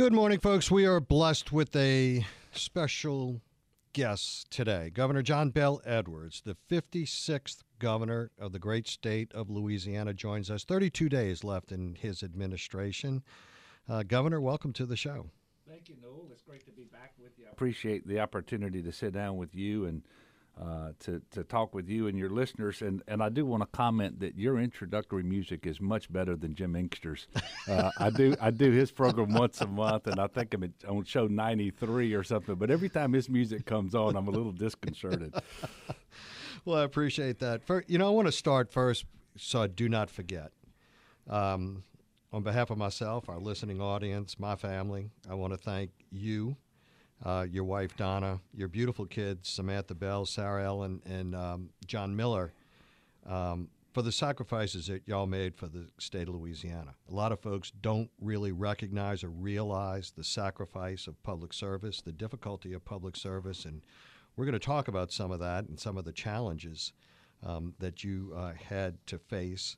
Good morning, folks. We are blessed with a special guest today. Governor John Bel Edwards, the 56th governor of the great state of Louisiana, joins us. 32 days left in his administration. Uh, governor, welcome to the show. Thank you, Newell. It's great to be back with you. I appreciate the opportunity to sit down with you and uh, to, to talk with you and your listeners. And, and I do want to comment that your introductory music is much better than Jim Engster's. Uh, I do I do his program once a month, and I think I'm on show 93 or something. But every time his music comes on, I'm a little disconcerted. well, I appreciate that. You know, I want to start first so I do not forget. Um, on behalf of myself, our listening audience, my family, I want to thank you uh, your wife Donna, your beautiful kids Samantha Bel, Sarah Ellen, and um, John Miller, um, for the sacrifices that y'all made for the state of Louisiana. A lot of folks don't really recognize or realize the sacrifice of public service, the difficulty of public service, and we're going to talk about some of that and some of the challenges um, that you uh, had to face.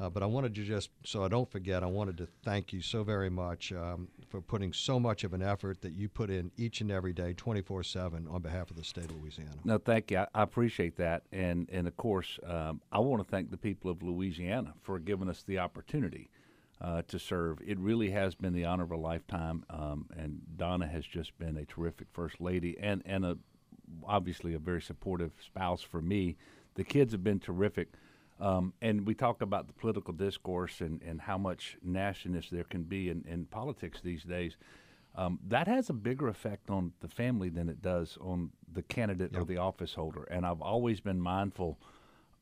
Uh, but I wanted to just, so I don't forget, I wanted to thank you so very much um, for putting so much of an effort that you put in each and every day, 24 7, on behalf of the state of Louisiana. No, thank you. I, I appreciate that. And, and of course, um, I want to thank the people of Louisiana for giving us the opportunity. Uh, to serve. It really has been the honor of a lifetime, um, and Donna has just been a terrific first lady and and a obviously a very supportive spouse for me. The kids have been terrific. Um, and we talk about the political discourse and, and how much nastiness there can be in, in politics these days. Um, that has a bigger effect on the family than it does on the candidate yep. or the office holder. And I've always been mindful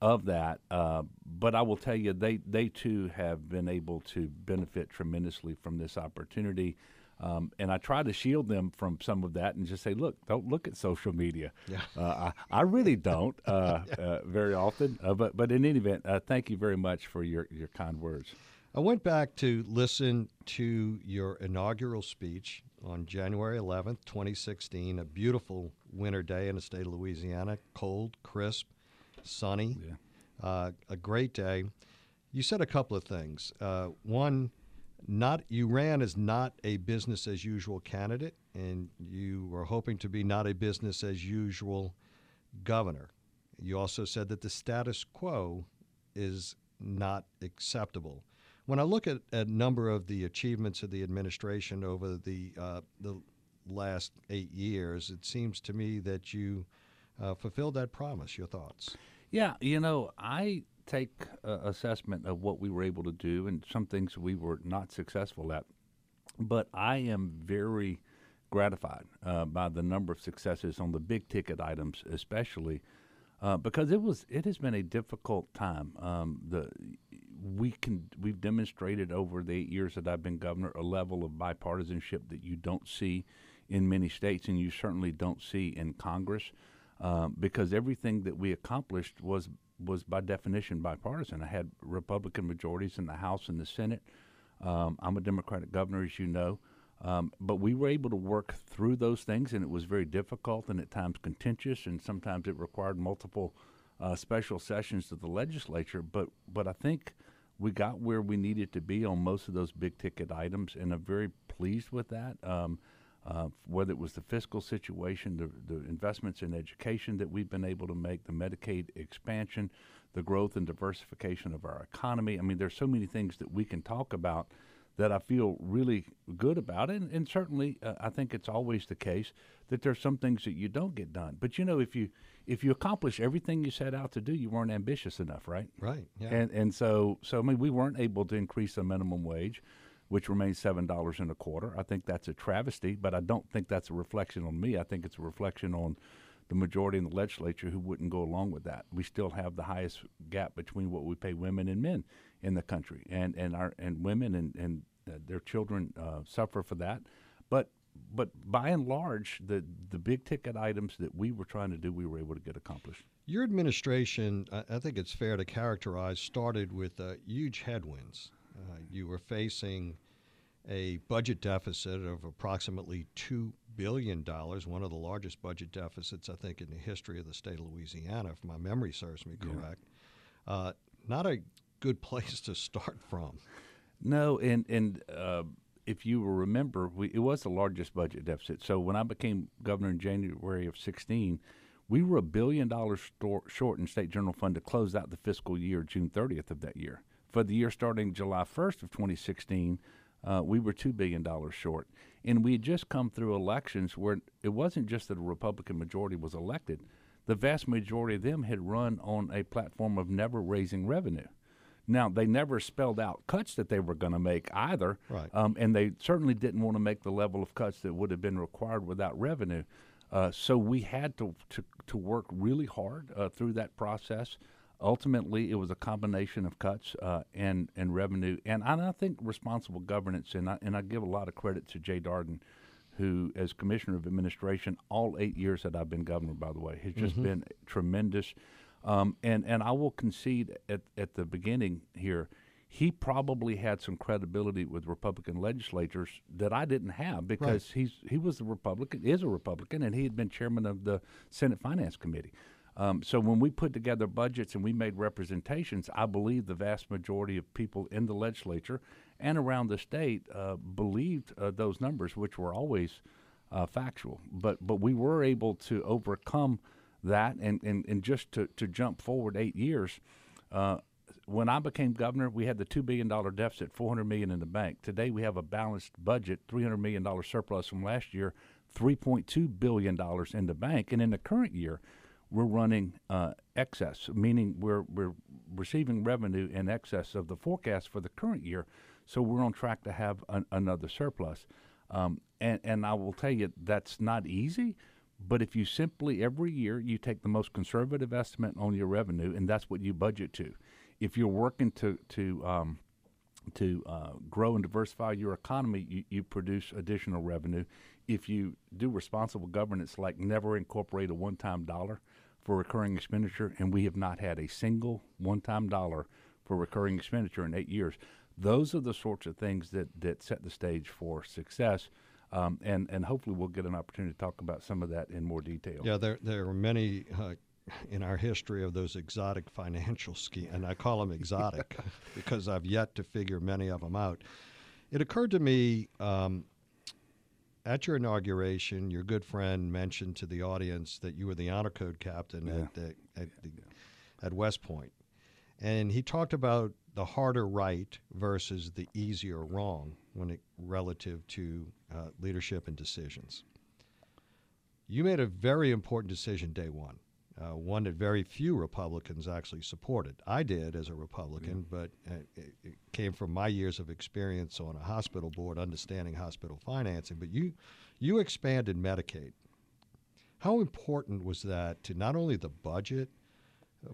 of that. Uh, but I will tell you, they, they too have been able to benefit tremendously from this opportunity. Um, and I try to shield them from some of that and just say, look, don't look at social media. Yeah. Uh, I, I really don't uh, yeah. uh, very often. Uh, but, but in any event, uh, thank you very much for your, your kind words. I went back to listen to your inaugural speech on January 11th, 2016, a beautiful winter day in the state of Louisiana, cold, crisp, sunny, yeah. Uh, a great day. You said a couple of things. one, not you ran as not a business as usual candidate, and you were hoping to be not a business as usual governor. You also said that the status quo is not acceptable. When I look at a number of the achievements of the administration over the uh, the last eight years, it seems to me that you uh, fulfilled that promise. Your thoughts? Yeah, you know, I take uh, assessment of what we were able to do and some things we were not successful at. But I am very gratified uh, by the number of successes on the big ticket items, especially uh, because it was it has been a difficult time. Um, the we can we've demonstrated over the eight years that I've been governor a level of bipartisanship that you don't see in many states, and you certainly don't see in Congress. Um, because everything that we accomplished was was by definition bipartisan. I had Republican majorities in the House and the Senate. Um, I'm a Democratic governor, as you know. Um, but we were able to work through those things, and it was very difficult and at times contentious, and sometimes it required multiple uh, special sessions of the legislature. But but I think we got where we needed to be on most of those big ticket items, and I'm very pleased with that. Um, uh, whether it was the fiscal situation, the, the investments in education that we've been able to make, the Medicaid expansion, the growth and diversification of our economy. I mean, there's so many things that we can talk about that I feel really good about. And, and certainly, uh, I think it's always the case that there's some things that you don't get done. But you know, if you if you accomplish everything you set out to do, you weren't ambitious enough, right? Right. Yeah. And and so so I mean, we weren't able to increase the minimum wage which remains seven dollars and a quarter. I think that's a travesty, but I don't think that's a reflection on me. I think it's a reflection on the majority in the legislature who wouldn't go along with that. We still have the highest gap between what we pay women and men in the country, and and our and women and and uh, their children uh, suffer for that. But but by and large, the the big ticket items that we were trying to do, we were able to get accomplished. Your administration, I, I think it's fair to characterize, started with uh, huge headwinds. Uh, you were facing a budget deficit of approximately $2 billion, one of the largest budget deficits, I think, in the history of the state of Louisiana, if my memory serves me correct. Yeah. Uh, not a good place to start from. No, and, and uh, if you will remember, we, it was the largest budget deficit. So when I became governor in January of 16, we were a billion dollars short in state general fund to close out the fiscal year June 30th of that year. For the year starting July 1st of 2016, uh, we were $2 billion short. And we had just come through elections where it wasn't just that a Republican majority was elected, the vast majority of them had run on a platform of never raising revenue. Now, they never spelled out cuts that they were going to make either. Right. Um, and they certainly didn't want to make the level of cuts that would have been required without revenue. Uh, so we had to, to, to work really hard uh, through that process. Ultimately, it was a combination of cuts uh, and, and revenue. And I, and I, think responsible governance, and I, and I give a lot of credit to Jay Dardenne, who, as Commissioner of Administration, all eight years that I've been governor, by the way, has just mm-hmm. been tremendous. Um, and and I will concede at at the beginning here, he probably had some credibility with Republican legislators that I didn't have because right. he's he was a Republican, is a Republican, and he had been chairman of the Senate Finance Committee. Um, so when we put together budgets and we made representations, I believe the vast majority of people in the legislature and around the state uh, believed uh, those numbers, which were always uh, factual. But but we were able to overcome that and, and, and just to, to jump forward eight years, uh, when I became governor, we had the two billion dollar deficit, four hundred million in the bank. Today we have a balanced budget, three hundred million dollar surplus from last year, three point two billion dollars in the bank, and in the current year, we're running uh, excess, meaning we're we're receiving revenue in excess of the forecast for the current year. So we're on track to have an, another surplus. Um, and and I will tell you that's not easy but if you simply every year you take the most conservative estimate on your revenue, and that's what you budget to, if you're working to to um, to uh, grow and diversify your economy, you, you produce additional revenue. If you do responsible governance, like never incorporate a one-time dollar for recurring expenditure, and we have not had a single one-time dollar for recurring expenditure in eight years. Those are the sorts of things that that set the stage for success. Um, and and hopefully we'll get an opportunity to talk about some of that in more detail. Yeah, there there are many uh, in our history of those exotic financial schemes, and I call them exotic because I've yet to figure many of them out. It occurred to me um, at your inauguration, your good friend mentioned to the audience that you were the honor code captain yeah. at the, at, the, at West Point, and he talked about the harder right versus the easier wrong when it relative to uh, leadership and decisions. You made a very important decision day one, uh, one that very few Republicans actually supported. I did as a Republican, yeah. but uh, it, it, came from my years of experience on a hospital board, understanding hospital financing. But you, you expanded Medicaid. How important was that to not only the budget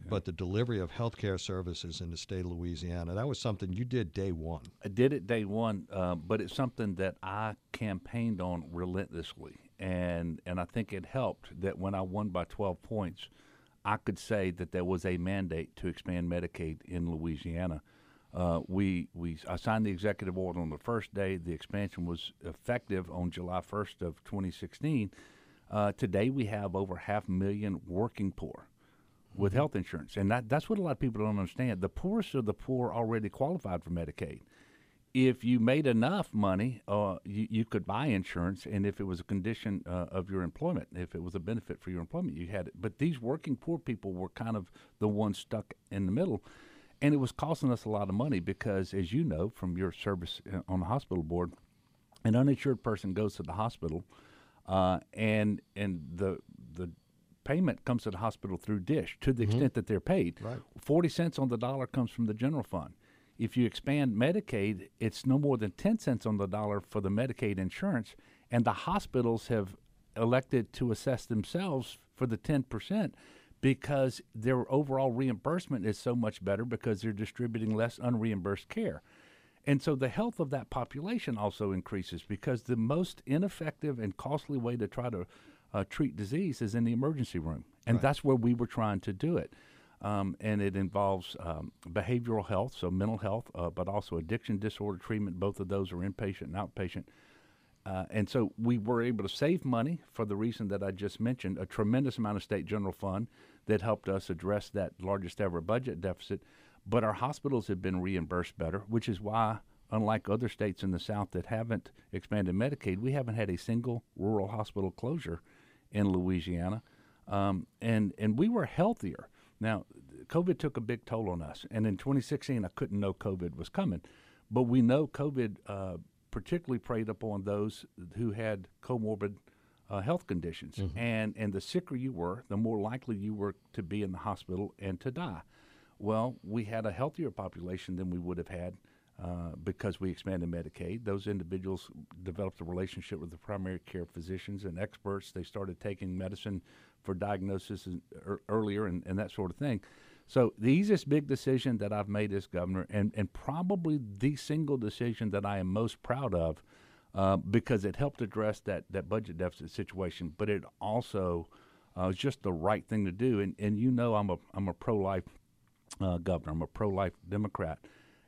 but the delivery of healthcare services in the state of Louisiana, that was something you did day one. I did it day one, uh, but it's something that I campaigned on relentlessly. And, and I think it helped that when I won by 12 points, I could say that there was a mandate to expand Medicaid in Louisiana. Uh, we, we I signed the executive order on the first day. The expansion was effective on July 1st of 2016. Uh, today we have over half a million working poor with mm-hmm. health insurance, and that, that's what a lot of people don't understand. The poorest of the poor already qualified for Medicaid. If you made enough money, uh, you, you could buy insurance, and if it was a condition uh, of your employment, if it was a benefit for your employment, you had it. But these working poor people were kind of the ones stuck in the middle, and it was costing us a lot of money because, as you know from your service uh, on the hospital board, an uninsured person goes to the hospital, uh, and and the the payment comes to the hospital through DSH to the mm-hmm. extent that they're paid. Right. 40 cents on the dollar comes from the general fund. If you expand Medicaid, it's no more than 10 cents on the dollar for the Medicaid insurance, and the hospitals have elected to assess themselves for the 10% because their overall reimbursement is so much better because they're distributing less unreimbursed care. And so the health of that population also increases because the most ineffective and costly way to try to uh, treat disease is in the emergency room, and right. that's where we were trying to do it. Um, and it involves um, behavioral health, so mental health, uh, but also addiction disorder treatment. Both of those are inpatient and outpatient. Uh, and so we were able to save money for the reason that I just mentioned, a tremendous amount of state general fund that helped us address that largest ever budget deficit. But our hospitals have been reimbursed better, which is why unlike other states in the South that haven't expanded Medicaid, we haven't had a single rural hospital closure in Louisiana, um, and and we were healthier. Now, COVID took a big toll on us, and in 2016, I couldn't know COVID was coming, but we know COVID uh, particularly preyed upon those who had comorbid uh, health conditions, mm-hmm. and and the sicker you were, the more likely you were to be in the hospital and to die. Well, we had a healthier population than we would have had uh, because we expanded Medicaid. Those individuals developed a relationship with the primary care physicians and experts. They started taking medicine for diagnosis er, earlier and, and that sort of thing. So the easiest big decision that I've made as governor, and, and probably the single decision that I am most proud of, uh, because it helped address that, that budget deficit situation, but it also uh, was just the right thing to do. And, and you know I'm a, I'm a pro-life uh, governor. I'm a pro-life Democrat.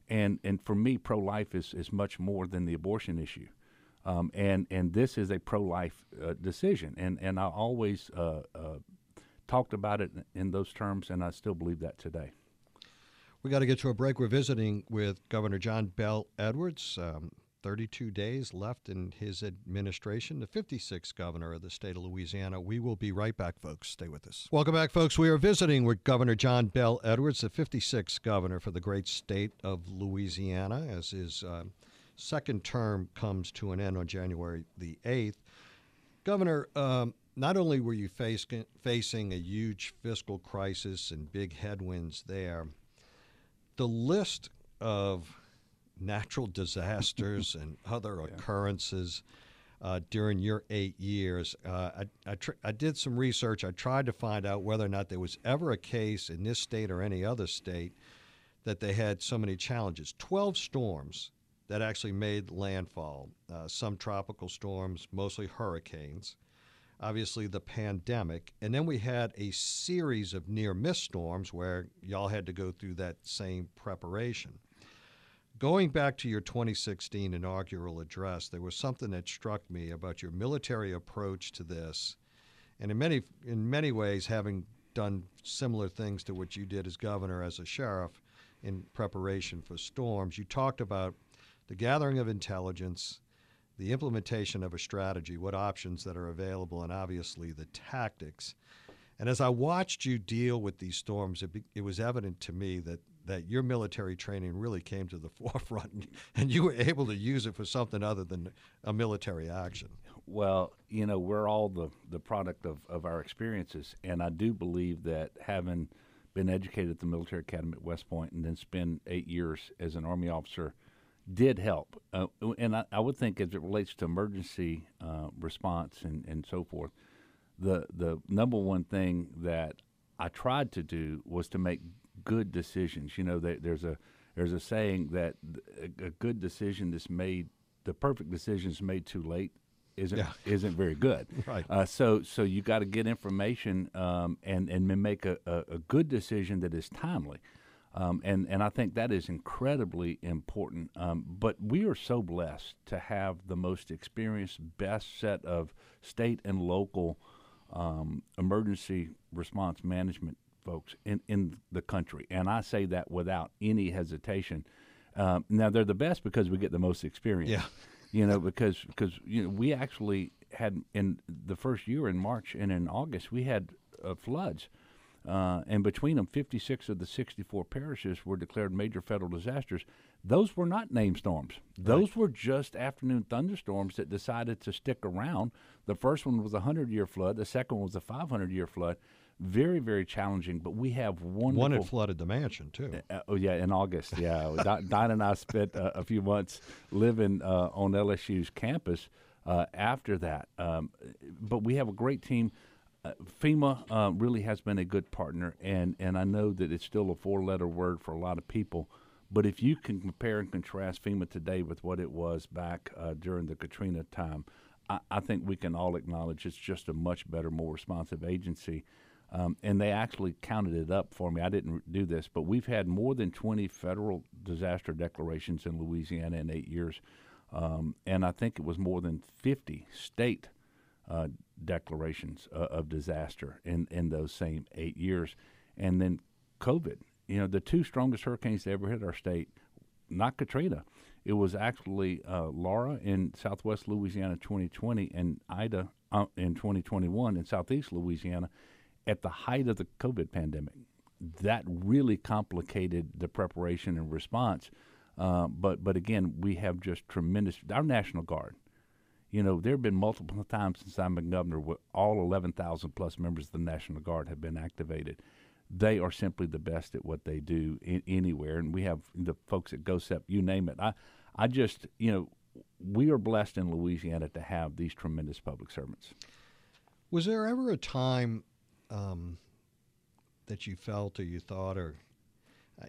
And, and for me, pro-life is, is much more than the abortion issue. Um, and, and this is a pro-life uh, decision. And, and I always uh, uh, talked about it in those terms, and I still believe that today. We got to get to a break. We're visiting with Governor John Bel Edwards. Um, 32 days left in his administration, the 56th governor of the state of Louisiana. We will be right back, folks. Stay with us. Welcome back, folks. We are visiting with Governor John Bel Edwards, the 56th governor for the great state of Louisiana, as his uh, second term comes to an end on January the 8th. Governor, um, not only were you face, facing a huge fiscal crisis and big headwinds there, the list of natural disasters and other occurrences uh, during your eight years. Uh, I, I, tr- I, did some research. I tried to find out whether or not there was ever a case in this state or any other state that they had so many challenges. 12 storms that actually made landfall, uh, some tropical storms, mostly hurricanes obviously the pandemic, and then we had a series of near miss storms where y'all had to go through that same preparation. Going back to your 2016 inaugural address, there was something that struck me about your military approach to this, and in many in many ways, having done similar things to what you did as governor, as a sheriff, in preparation for storms. You talked about the gathering of intelligence, the implementation of a strategy, what options that are available, and obviously the tactics. And as I watched you deal with these storms, it, be, it was evident to me that, that your military training really came to the forefront and, and you were able to use it for something other than a military action. Well, you know, we're all the, the product of, of our experiences. And I do believe that having been educated at the military academy at West Point and then spend eight years as an Army officer – did help. Uh, and I, I, would think as it relates to emergency uh, response and, and so forth, the the number one thing that I tried to do was to make good decisions. You know, there's a there's a saying that a, a good decision that's made, the perfect decision is made too late, isn't yeah. isn't very good. right. Uh, so so you got to get information um, and and make a, a, a, good decision that is timely. Um, and, and I think that is incredibly important. Um, but we are so blessed to have the most experienced, best set of state and local um, emergency response management folks in, in the country. And I say that without any hesitation. Um, now, they're the best because we get the most experience. Yeah. You know, because because you know we actually had in the first year in March and in August we had uh, floods uh, and between them, 56 of the 64 parishes were declared major federal disasters. Those were not named storms. Those right. were just afternoon thunderstorms that decided to stick around. The first one was a 100 year flood, the second one was a 500 year flood. Very, very challenging, but we have wonderful. One had flooded the mansion, too. Uh, uh oh, yeah, in August. Yeah. Don and I spent uh, a few months living uh, on LSU's campus uh, after that. Um, but we have a great team uh, FEMA uh, really has been a good partner, and, and I know that it's still a four letter word for a lot of people. But if you can compare and contrast FEMA today with what it was back uh, during the Katrina time, I, I, think we can all acknowledge it's just a much better, more responsive agency. Um, and they actually counted it up for me. I didn't do this, but we've had more than 20 federal disaster declarations in Louisiana in eight years. Um, and I think it was more than 50 state uh, declarations uh, of disaster in, in those same eight years. And then COVID, you know, the two strongest hurricanes that ever hit our state, not Katrina, It was actually uh, Laura in Southwest Louisiana 2020 and Ida uh, in 2021 in Southeast Louisiana at the height of the COVID pandemic. That really complicated the preparation and response. Uh, but but again, we have just tremendous. Our National Guard. You know, there have been multiple times since I've been governor where all 11,000 plus members of the National Guard have been activated. They are simply the best at what they do in, anywhere, and we have the folks at GOHSEP, you name it. I, I just, you know, we are blessed in Louisiana to have these tremendous public servants. Was there ever a time um, that you felt or you thought or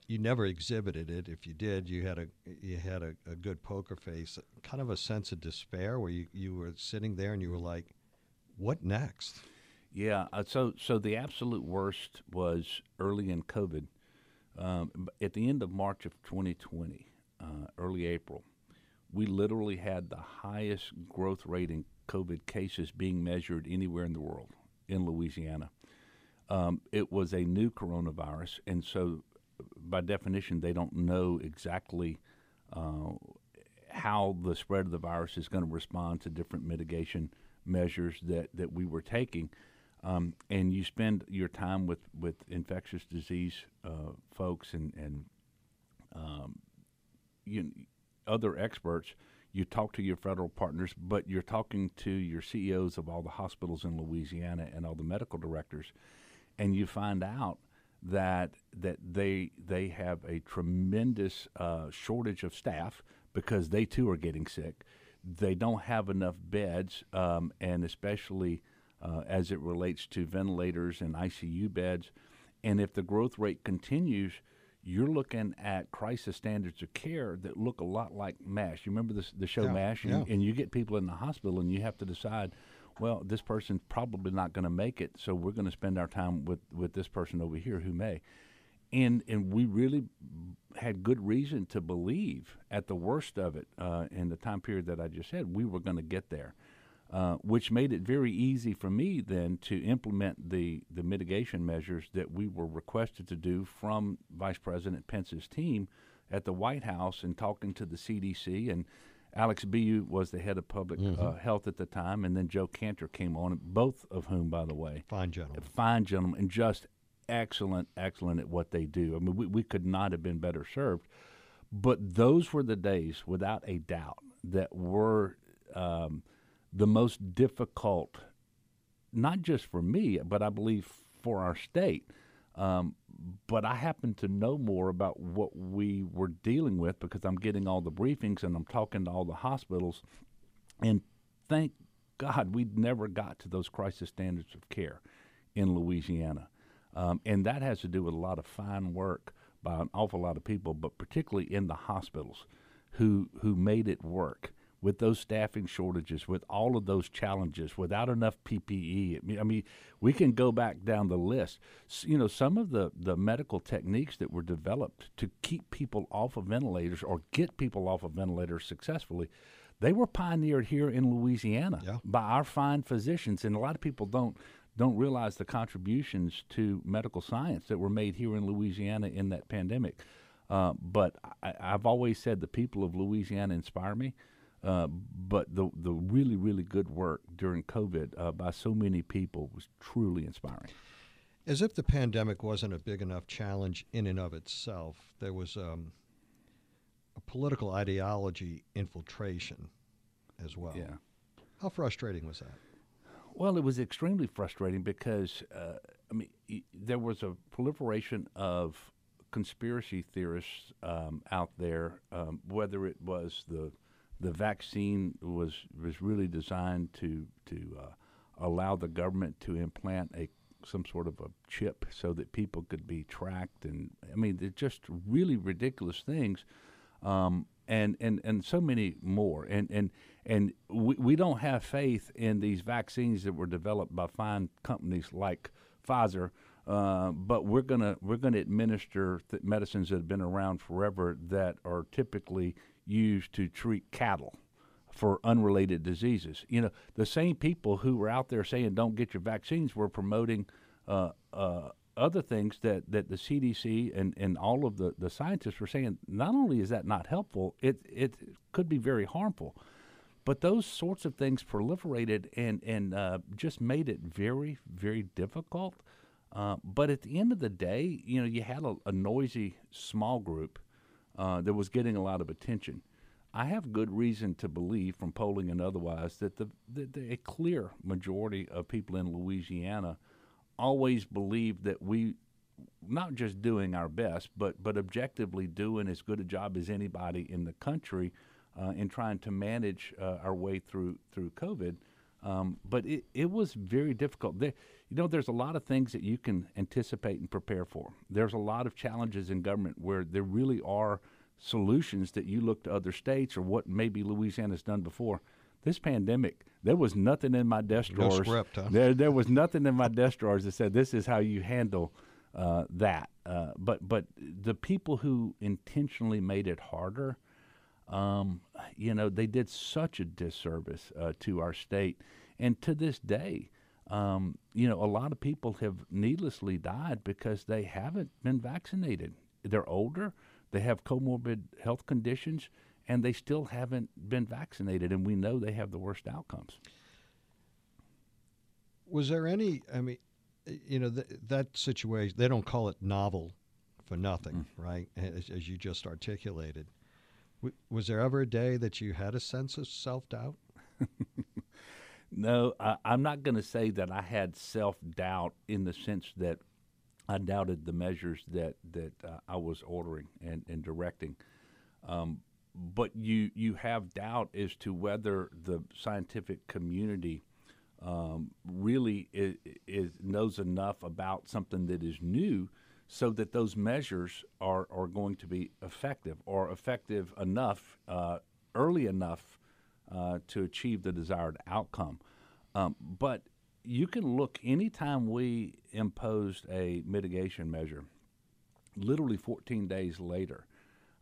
you never exhibited it. If you did, you had a you had a, a, good poker face, kind of a sense of despair, where you, you were sitting there and you were like, "What next?" Yeah. Uh, so so the absolute worst was early in COVID. Um, at the end of March of 2020, uh, early April, we literally had the highest growth rate in COVID cases being measured anywhere in the world in Louisiana. Um, it was a new coronavirus, and so by definition, they don't know exactly uh, how the spread of the virus is going to respond to different mitigation measures that, that we were taking. Um, and you spend your time with, with infectious disease uh, folks and, and um, you, other experts. You talk to your federal partners, but you're talking to your CEOs of all the hospitals in Louisiana and all the medical directors, and you find out that that they they have a tremendous uh, shortage of staff because they too are getting sick. They don't have enough beds, um, and especially uh, as it relates to ventilators and ICU beds. And if the growth rate continues, you're looking at crisis standards of care that look a lot like MASH. You remember this, the show yeah, MASH? Yeah. And, and you get people in the hospital, and you have to decide well, this person's probably not going to make it, so we're going to spend our time with, with this person over here who may. And and we really had good reason to believe at the worst of it uh, in the time period that I just said we were going to get there, uh, which made it very easy for me then to implement the the mitigation measures that we were requested to do from Vice President Pence's team at the White House and talking to the CDC and Alex Billioux was the head of public mm-hmm. uh, health at the time, and then Joe Kanter came on, both of whom, by the way, fine gentlemen, fine gentlemen, and just excellent, excellent at what they do. I mean, we, we could not have been better served. But those were the days, without a doubt, that were um, the most difficult, not just for me, but I believe for our state. Um, but I happen to know more about what we were dealing with because I'm getting all the briefings and I'm talking to all the hospitals. And thank God we never got to those crisis standards of care in Louisiana. Um, and that has to do with a lot of fine work by an awful lot of people, but particularly in the hospitals who, who made it work with those staffing shortages, with all of those challenges, without enough PPE. I mean, we can go back down the list. You know, some of the, the medical techniques that were developed to keep people off of ventilators or get people off of ventilators successfully, they were pioneered here in Louisiana yeah. by our fine physicians. And a lot of people don't don't realize the contributions to medical science that were made here in Louisiana in that pandemic. Uh, but I, I've always said the people of Louisiana inspire me. Uh, but the the really really good work during COVID uh, by so many people was truly inspiring. As if the pandemic wasn't a big enough challenge in and of itself, there was um, a political ideology infiltration as well. Yeah. How frustrating was that? Well, it was extremely frustrating because uh, I mean there was a proliferation of conspiracy theorists um, out there, um, whether it was the the vaccine was was really designed to to uh, allow the government to implant a some sort of a chip so that people could be tracked and I mean they're just really ridiculous things. Um, and, and and so many more. And and and we, we don't have faith in these vaccines that were developed by fine companies like Pfizer uh, but we're gonna we're gonna administer th- medicines that have been around forever that are typically used to treat cattle for unrelated diseases. You know, the same people who were out there saying don't get your vaccines were promoting uh, uh, other things that, that the CDC and, and all of the, the scientists were saying, not only is that not helpful, it, it could be very harmful. But those sorts of things proliferated and, and uh, just made it very, very difficult. Uh, but at the end of the day, you know, you had a, a noisy small group uh, that was getting a lot of attention. I have good reason to believe, from polling and otherwise, that the, the, a clear majority of people in Louisiana always believed that we not just doing our best, but but objectively doing as good a job as anybody in the country uh, in trying to manage uh, our way through through COVID. Um, but it, it was very difficult. There, you know, there's a lot of things that you can anticipate and prepare for. There's a lot of challenges in government where there really are solutions that you look to other states or what maybe Louisiana's done before. This pandemic, there was nothing in my desk drawers. No script, huh? There, there was nothing in my desk drawers that said this is how you handle uh, that. Uh, but but the people who intentionally made it harder, um, you know, they did such a disservice uh, to our state, and to this day, um, you know, a lot of people have needlessly died because they haven't been vaccinated. They're older, they have comorbid health conditions, and they still haven't been vaccinated, and we know they have the worst outcomes. Was there any? I mean, you know, th- that situation. They don't call it novel for nothing, right? As, as you just articulated. W- was there ever a day that you had a sense of self doubt? No, I, I'm not going to say that I had self doubt in the sense that I doubted the measures that that uh, I was ordering and, and directing. Um, but you you have doubt as to whether the scientific community um, really is, is knows enough about something that is new, so that those measures are are going to be effective or effective enough uh, early enough uh, to achieve the desired outcome. Um, but you can look anytime we imposed a mitigation measure, literally 14 days later,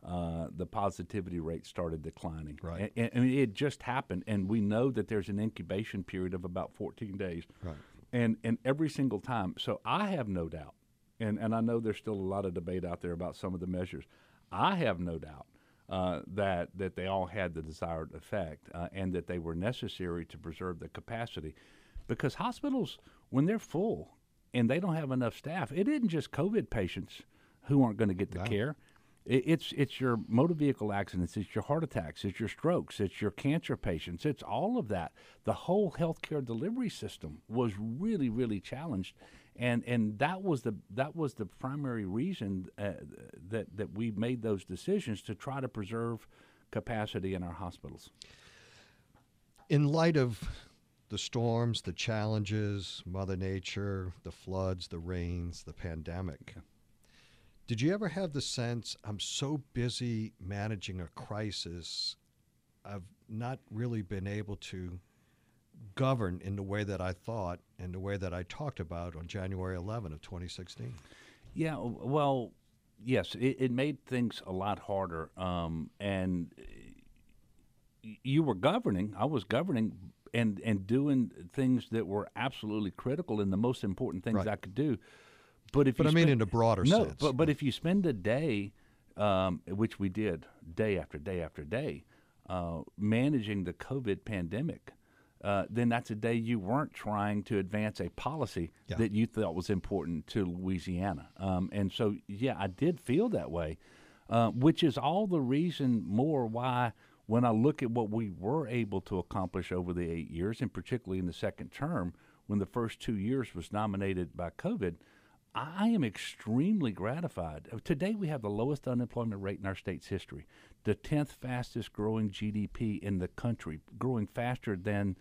uh, the positivity rate started declining. Right. And, and it just happened, and we know that there's an incubation period of about 14 days. Right. And and every single time, so I have no doubt, and and I know there's still a lot of debate out there about some of the measures. I have no doubt uh, that that they all had the desired effect, uh, and that they were necessary to preserve the capacity, because hospitals, when they're full and they don't have enough staff, it isn't just COVID patients who aren't going to get the No. care. It, it's it's your motor vehicle accidents, it's your heart attacks, it's your strokes, it's your cancer patients, it's all of that. The whole healthcare delivery system was really really challenged, and and that was the that was the primary reason uh, that that we made those decisions to try to preserve capacity in our hospitals. In light of the storms, the challenges, Mother Nature, the floods, the rains, the pandemic, did you ever have the sense I'm so busy managing a crisis, I've not really been able to govern in the way that I thought and the way that I talked about on January 11 of 2016? Yeah, well, yes, it, it made things a lot harder. Um, and you were governing, I was governing, and and doing things that were absolutely critical and the most important things Right. I could do. But if But you I mean in a broader no, sense. but but if you spend a day, um, which we did day after day after day, uh, managing the COVID pandemic, uh, then that's a day you weren't trying to advance a policy Yeah. that you thought was important to Louisiana. Um, and so, yeah, I did feel that way, uh, which is all the reason more why. When I look at what we were able to accomplish over the eight years, and particularly in the second term, when the first two years was nominated by COVID, I am extremely gratified. Uh, Today, we have the lowest unemployment rate in our state's history, the 10th fastest growing GDP in the country, growing faster than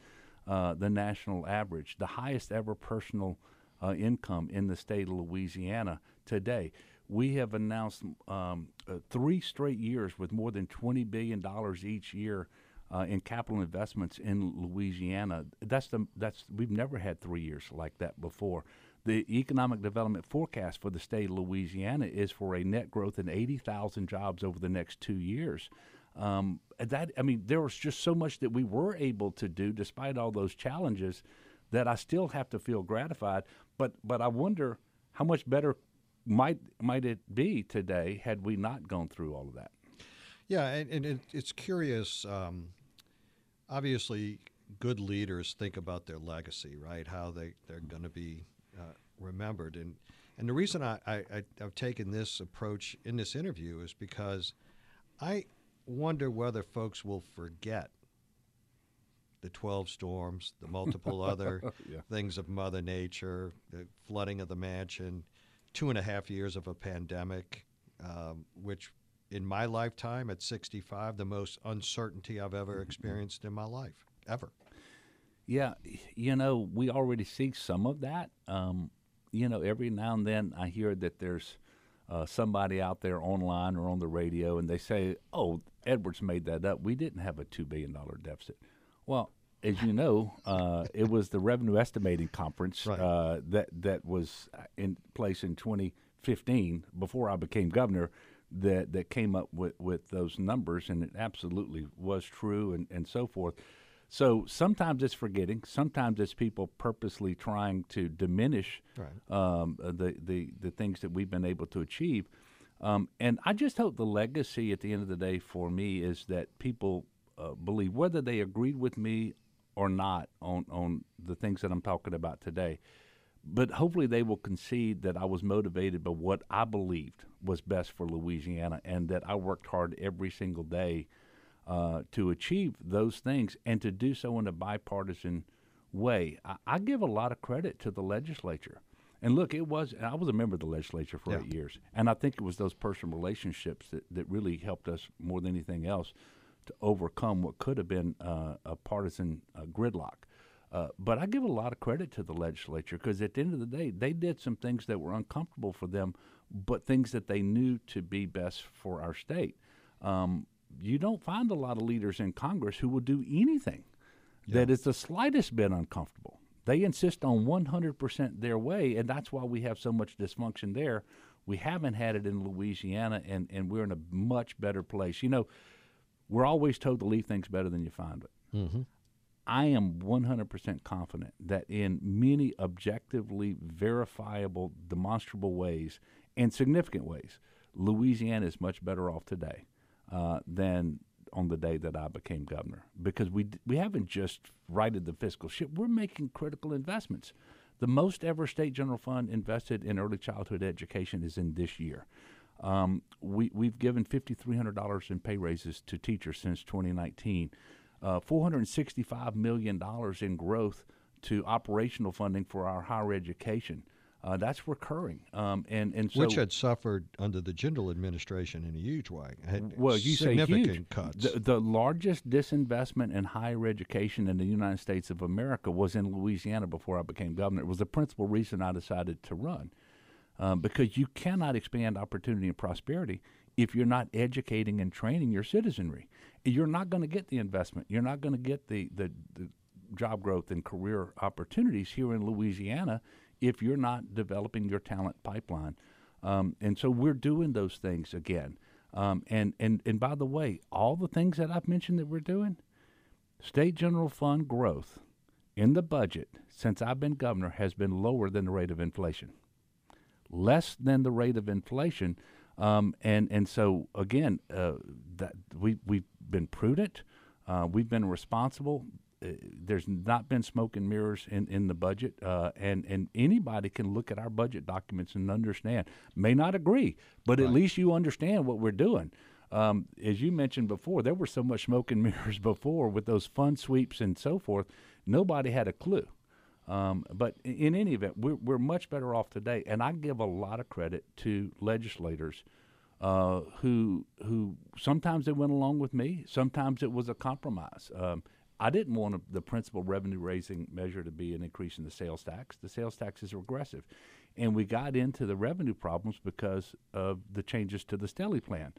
uh, the national average, the highest ever personal uh, income in the state of Louisiana today. We have announced um, uh, three straight years with more than $20 billion each year uh, in capital investments in Louisiana. That's the that's we've never had three years like that before. The economic development forecast for the state of Louisiana is for a net growth in 80,000 jobs over the next two years. Um, that I mean, there was just so much that we were able to do despite all those challenges that I still have to feel gratified. But but I wonder how much better might might it be today had we not gone through all of that? Yeah, and, and it, it's curious. Um, obviously, good leaders think about their legacy, right? How they they're going to be uh, remembered, and and the reason I, I I've taken this approach in this interview is because I wonder whether folks will forget the 12 storms, the multiple other Yeah. things of Mother Nature, the flooding of the mansion, two and a half years of a pandemic, um, which in my lifetime at 65, the most uncertainty I've ever experienced in my life, ever. Yeah, you know, we already see some of that. Um, you know, every now and then I hear that there's uh, somebody out there online or on the radio, and they say, "Oh, Edwards made that up. We didn't have a two billion dollar deficit." Well, as you know, uh, it was the revenue estimating conference Right. uh, that that was in place in 2015 before I became governor. That that came up with with those numbers, and it absolutely was true, and and so forth. So sometimes it's forgetting. Sometimes it's people purposely trying to diminish Right. um, uh, the, the the things that we've been able to achieve. Um, and I just hope the legacy at the end of the day for me is that people uh, believe, whether they agreed with me or not on on the things that I'm talking about today, but hopefully they will concede that I was motivated by what I believed was best for Louisiana, and that I worked hard every single day uh, to achieve those things and to do so in a bipartisan way. I, I give a lot of credit to the legislature. And look, it was I was a member of the legislature for Yeah. eight years, and I think it was those personal relationships that, that really helped us more than anything else to overcome what could have been uh, a partisan uh, gridlock. Uh, but I give a lot of credit to the legislature because at the end of the day, they did some things that were uncomfortable for them, but things that they knew to be best for our state. Um, you don't find a lot of leaders in Congress who will do anything that is the slightest bit uncomfortable. They insist on 100% their way, and that's why we have so much dysfunction there. We haven't had it in Louisiana, and, and we're in a much better place. You know, we're always told to leave things better than you find it. Mm-hmm. I am 100% confident that in many objectively verifiable, demonstrable ways and significant ways, Louisiana is much better off today uh, than on the day that I became governor because we we haven't just righted the fiscal ship. We're making critical investments. The most ever state general fund invested in early childhood education is in this year. Um, we, we've given $5,300 in pay raises to teachers since 2019, uh, $465 million in growth to operational funding for our higher education. Uh, that's recurring. Um, and, and so, Which had suffered under the Jindal administration in a huge way. Had well, you say significant huge. cuts. The, the largest disinvestment in higher education in the United States of America was in Louisiana before I became governor. It was the principal reason I decided to run, um, because you cannot expand opportunity and prosperity if you're not educating and training your citizenry. You're not going to get the investment. You're not going to get the, the, the job growth and career opportunities here in Louisiana if you're not developing your talent pipeline. Um, and so we're doing those things again. Um, and, and, and by the way, all the things that I've mentioned that we're doing, state general fund growth in the budget since I've been governor has been lower than the rate of inflation, less than the rate of inflation. Um, and, and so, again, uh, that we, we've been prudent, uh, we've been responsible. There's not been smoke and mirrors in, in the budget, uh, and and anybody can look at our budget documents and understand. May not agree, but at least you understand what we're doing. Um, as you mentioned before, there was so much smoke and mirrors before with those fund sweeps and so forth. Nobody had a clue. Um, but in, in any event, we're, we're much better off today, and I give a lot of credit to legislators uh, who who sometimes they went along with me, sometimes it was a compromise. Um, I didn't want a, the principal revenue raising measure to be an increase in the sales tax. The sales tax is regressive, and we got into the revenue problems because of the changes to the Stelly plan.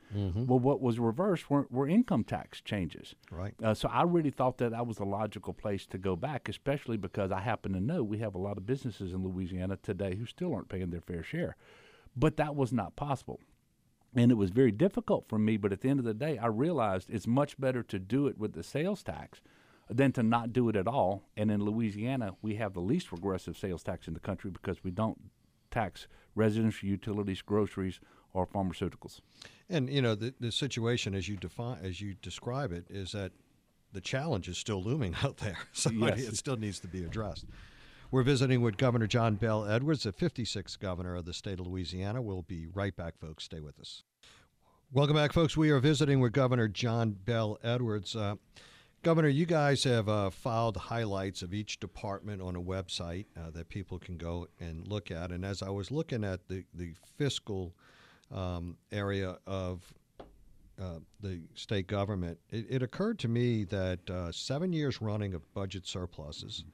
Well, what was reversed were, were income tax changes. Right. Uh, so I really thought that that was the logical place to go back, especially because I happen to know we have a lot of businesses in Louisiana today who still aren't paying their fair share. But that was not possible. And it was very difficult for me, but at the end of the day, I realized it's much better to do it with the sales tax than to not do it at all. And in Louisiana, we have the least regressive sales tax in the country because we don't tax residential utilities, groceries, or pharmaceuticals. And you know the the situation as you define as you describe it is that the challenge is still looming out there, so Yes. it, it still needs to be addressed. We're visiting with Governor John Bel Edwards, the 56th governor of the state of Louisiana. We'll be right back, folks. Stay with us. Welcome back, folks. We are visiting with Governor John Bel Edwards. Uh, Governor, you guys have uh, filed highlights of each department on a website uh, that people can go and look at. And as I was looking at the, the fiscal um, area of uh, the state government, it, it occurred to me that uh, seven years running of budget surpluses,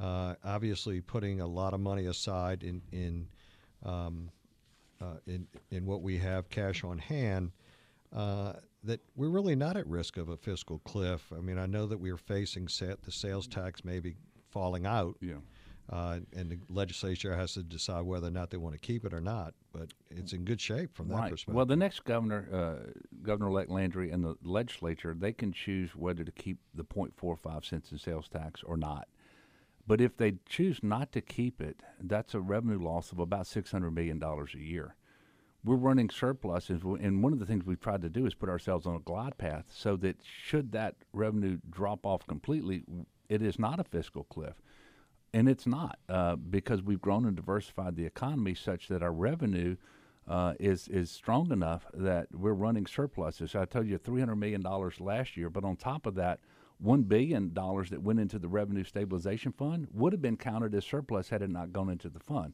uh, obviously putting a lot of money aside in in um, uh, in in what we have cash on hand, that we're really not at risk of a fiscal cliff. I mean, I know that we are facing sa- the sales tax maybe falling out, Yeah. uh, and the legislature has to decide whether or not they want to keep it or not. But it's in good shape from that Right. perspective. Well, the next governor, uh, Governor-elect Landry, and the legislature, they can choose whether to keep the 0.45 cents in sales tax or not. But if they choose not to keep it, that's a revenue loss of about $600 million a year. We're running surpluses, and one of the things we've tried to do is put ourselves on a glide path so that should that revenue drop off completely, it is not a fiscal cliff. And it's not uh, because we've grown and diversified the economy such that our revenue uh, is is strong enough that we're running surpluses. I told you three hundred million dollars last year, but on top of that, one billion dollars that went into the revenue stabilization fund would have been counted as surplus had it not gone into the fund.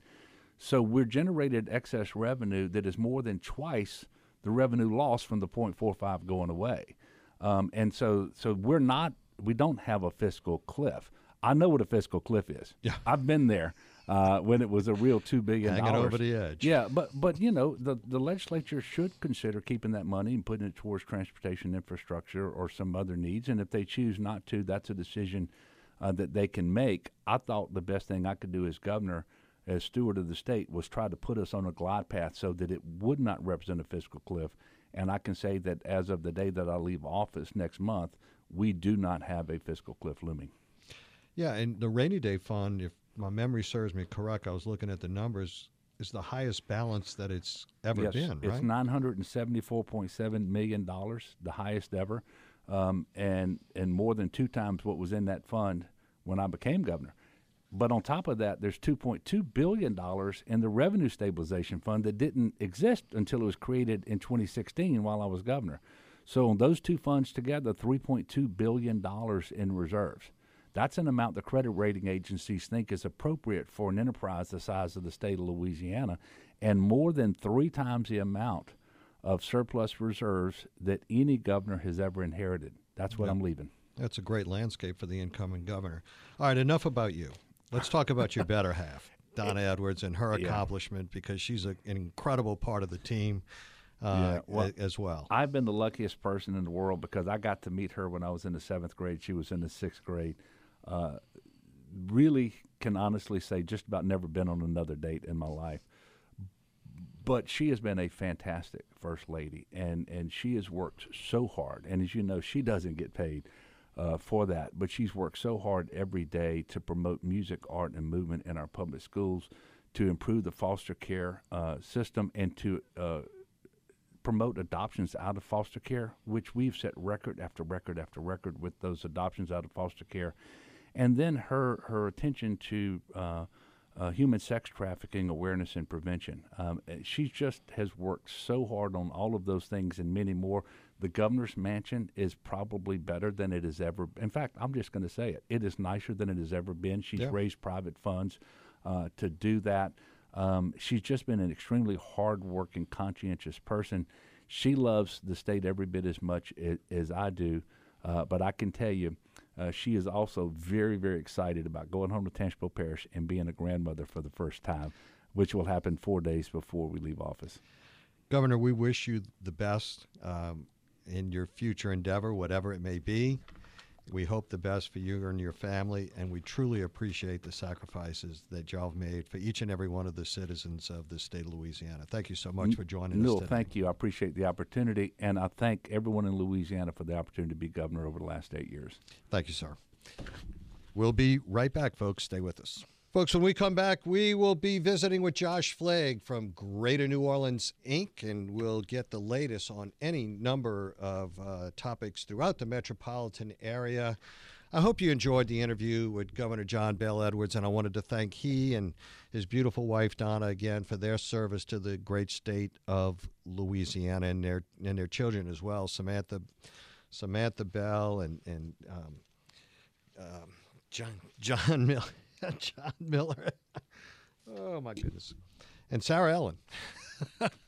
So we're generated excess revenue that is more than twice the revenue loss from the 0.45 going away. Um, and so, so we're not, we don't have a fiscal cliff. I know what a fiscal cliff is. Yeah. I've been there uh, when it was a real two billion Hanging dollars over the edge. Yeah, but but you know the the legislature should consider keeping that money and putting it towards transportation infrastructure or some other needs. And if they choose not to, that's a decision uh, that they can make. I thought the best thing I could do as governor, as steward of the state, was try to put us on a glide path so that it would not represent a fiscal cliff. And I can say that as of the day that I leave office next month, we do not have a fiscal cliff looming. Yeah, and the rainy day fund, if my memory serves me correct, I was looking at the numbers, is the highest balance that it's ever yes, been, it's right? nine hundred and seventy-four point seven million dollars, the highest ever, um, and and more than two times what was in that fund when I became governor. But on top of that, there's two point two billion dollars in the revenue stabilization fund that didn't exist until it was created in 2016 while I was governor. So on those two funds together, 3.2 billion dollars in reserves. That's an amount the credit rating agencies think is appropriate for an enterprise the size of the state of Louisiana, and more than three times the amount of surplus reserves that any governor has ever inherited. That's what I'm leaving. That's a great landscape for the incoming governor. All right, enough about you. Let's talk about your better half, Donna Edwards, and her Yeah. accomplishment because she's a, an incredible part of the team uh, Yeah, well, as well. I've been the luckiest person in the world because I got to meet her when I was in the seventh grade. She was in the sixth grade. Uh, really can honestly say just about never been on another date in my life. But she has been a fantastic first lady, and, and she has worked so hard. And as you know, she doesn't get paid uh, for that, but she's worked so hard every day to promote music, art, and movement in our public schools, to improve the foster care uh, system, and to uh, promote adoptions out of foster care, which we've set record after record after record with those adoptions out of foster care, and then her her attention to uh, uh, human sex trafficking awareness and prevention. Um, she just has worked so hard on all of those things and many more. The governor's mansion is probably better than it has ever. In fact, I'm just going to say it. It is nicer than it has ever been. She's Yeah. raised private funds uh, to do that. Um, she's just been an extremely hardworking, conscientious person. She loves the state every bit as much as, as I do. Uh, but I can tell you, uh, she is also very, very excited about going home to Tangipahoa Parish and being a grandmother for the first time, which will happen four days before we leave office. Governor, we wish you the best um, in your future endeavor, whatever it may be. We hope the best for you and your family, and we truly appreciate the sacrifices that y'all have made for each and every one of the citizens of the state of Louisiana. Thank you so much for joining us No, today. thank you. I appreciate the opportunity, and I thank everyone in Louisiana for the opportunity to be governor over the last eight years. Thank you, sir. We'll be right back, folks. Stay with us. Folks, when we come back, we will be visiting with Josh Flagg from Greater New Orleans Inc., and we'll get the latest on any number of uh, topics throughout the metropolitan area. I hope you enjoyed the interview with Governor John Bel Edwards, and I wanted to thank he and his beautiful wife Donna again for their service to the great state of Louisiana and their and their children as well, Samantha Samantha Bel and and um, um, John John Miller John Miller. oh my goodness, and Sarah Ellen.